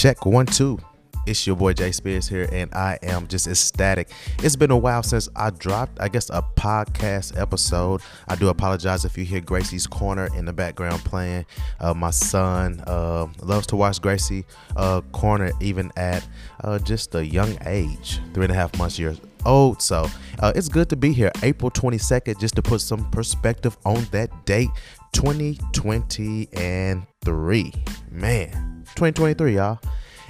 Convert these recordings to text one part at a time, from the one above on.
Check one, two. It's your boy Jay Spears here, and I am just ecstatic. It's been a while since I dropped, I guess, a podcast episode. I do apologize if you hear Gracie's Corner in the background playing. Uh, my son uh, loves to watch Gracie uh, Corner, even at uh, just a young age, three and a half months, years old. So uh, it's good to be here, April 22nd, just to put some perspective on that date, 2023. Man, 2023, y'all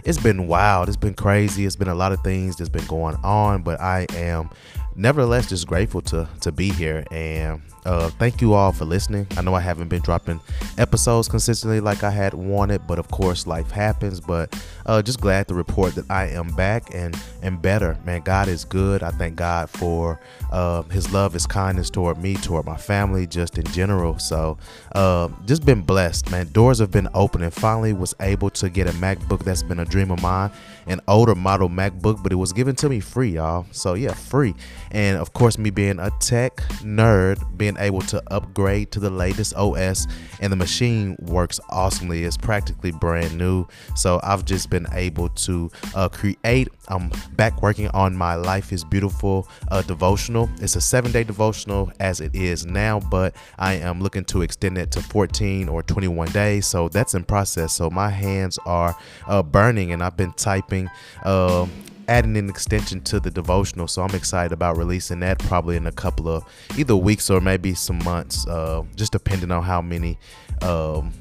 it's been wild. It's been crazy. It's been a lot of things that's been going on, but I am nevertheless just grateful to to be here and uh, thank you all for listening. I know I haven't been dropping episodes consistently like I had wanted, but of course life happens. But uh, just glad to report that I am back and and better. Man, God is good. I thank God for uh, His love, His kindness toward me, toward my family, just in general. So uh, just been blessed, man. Doors have been open, and finally was able to get a MacBook that's been a dream of mine, an older model MacBook, but it was given to me free, y'all. So yeah, free. And of course, me being a tech nerd, being being able to upgrade to the latest OS, and the machine works awesomely. It's practically brand new. So I've just been able to uh, create. I'm back working on my Life is Beautiful uh, devotional. It's a seven day devotional as it is now, but I am looking to extend it to 14 or 21 days. So that's in process. So my hands are uh, burning, and I've been typing um, adding an extension to the devotional. So I'm excited about releasing that probably in a couple of either weeks or maybe some months, uh, just depending on how many um,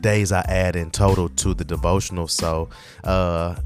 days I add in total to the devotional. So uh,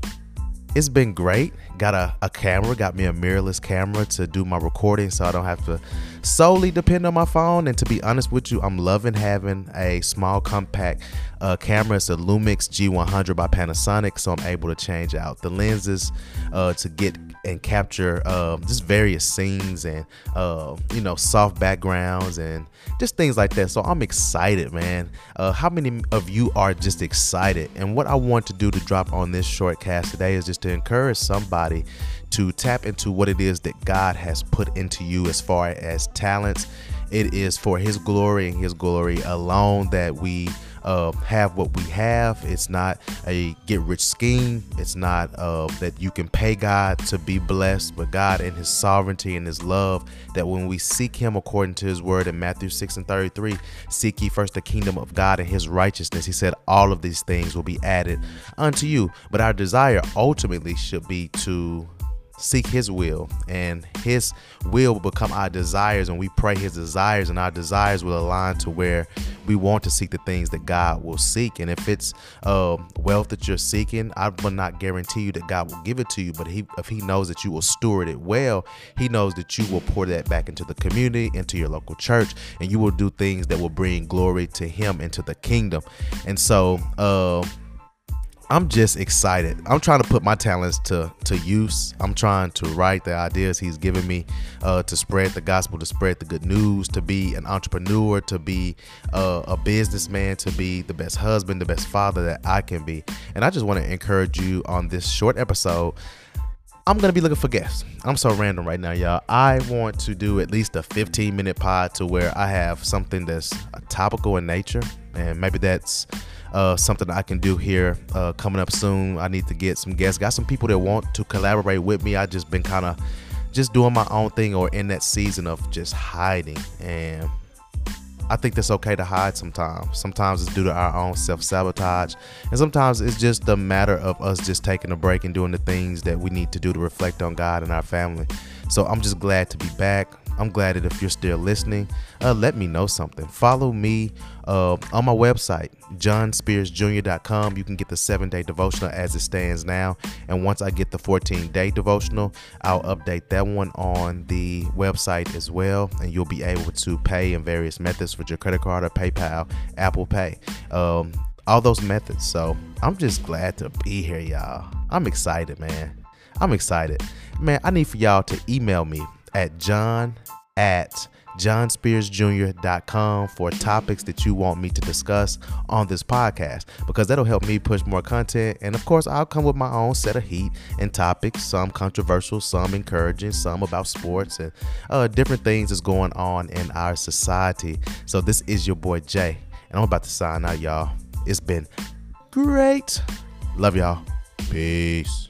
it's been great. Got a, a camera, got me a mirrorless camera to do my recording so I don't have to solely depend on my phone. And to be honest with you, I'm loving having a small compact uh, camera. It's a Lumix G100 by Panasonic, so I'm able to change out the lenses uh, to get and capture uh, just various scenes and uh, you know soft backgrounds and just things like that. So I'm excited, man. Uh, how many of you are just excited? And what I want to do to drop on this short cast today is just to encourage somebody to tap into what it is that God has put into you as far as talents. It is for His glory and His glory alone that we uh, have what we have. It's not a get rich scheme. It's not uh, that you can pay God to be blessed, but God in His sovereignty and His love, that when we seek Him according to His word in Matthew 6 and 33, seek ye first the kingdom of God and His righteousness. He said, All of these things will be added unto you. But our desire ultimately should be to seek his will and his will will become our desires and we pray his desires and our desires will align to where we want to seek the things that god will seek. And if it's uh, wealth that you're seeking i will not guarantee you that god will give it to you but he, if he knows that you will steward it well he knows that you will pour that back into the community into your local church and you will do things that will bring glory to him into the kingdom. And so uh, I'm just excited. I'm trying to put my talents to to use. I'm trying to write the ideas he's given me uh, to spread the gospel, to spread the good news, to be an entrepreneur, to be uh, a businessman, to be the best husband, the best father that I can be. And I just want to encourage you on this short episode. I'm gonna be looking for guests. I'm so random right now, y'all. I want to do at least a 15 minute pod to where I have something that's topical in nature, and maybe that's uh, something I can do here uh, coming up soon. I need to get some guests. Got some people that want to collaborate with me. I just been kind of just doing my own thing or in that season of just hiding and I think that's okay to hide sometimes. Sometimes it's due to our own self sabotage. And sometimes it's just a matter of us just taking a break and doing the things that we need to do to reflect on God and our family. So I'm just glad to be back. I'm glad that if you're still listening, uh, let me know something. Follow me uh, on my website, johnspearsjr.com. You can get the seven day devotional as it stands now. And once I get the 14 day devotional, I'll update that one on the website as well. And you'll be able to pay in various methods with your credit card or PayPal, Apple Pay. Um, all those methods. So I'm just glad to be here, y'all. I'm excited, man. I'm excited. Man, I need for y'all to email me at john at johnspearsjr.com for topics that you want me to discuss on this podcast because that'll help me push more content. And of course, I'll come with my own set of heat and topics, some controversial, some encouraging, some about sports and uh, different things that's going on in our society. So, this is your boy Jay, and I'm about to sign out, y'all. It's been great Love y'all. Peace.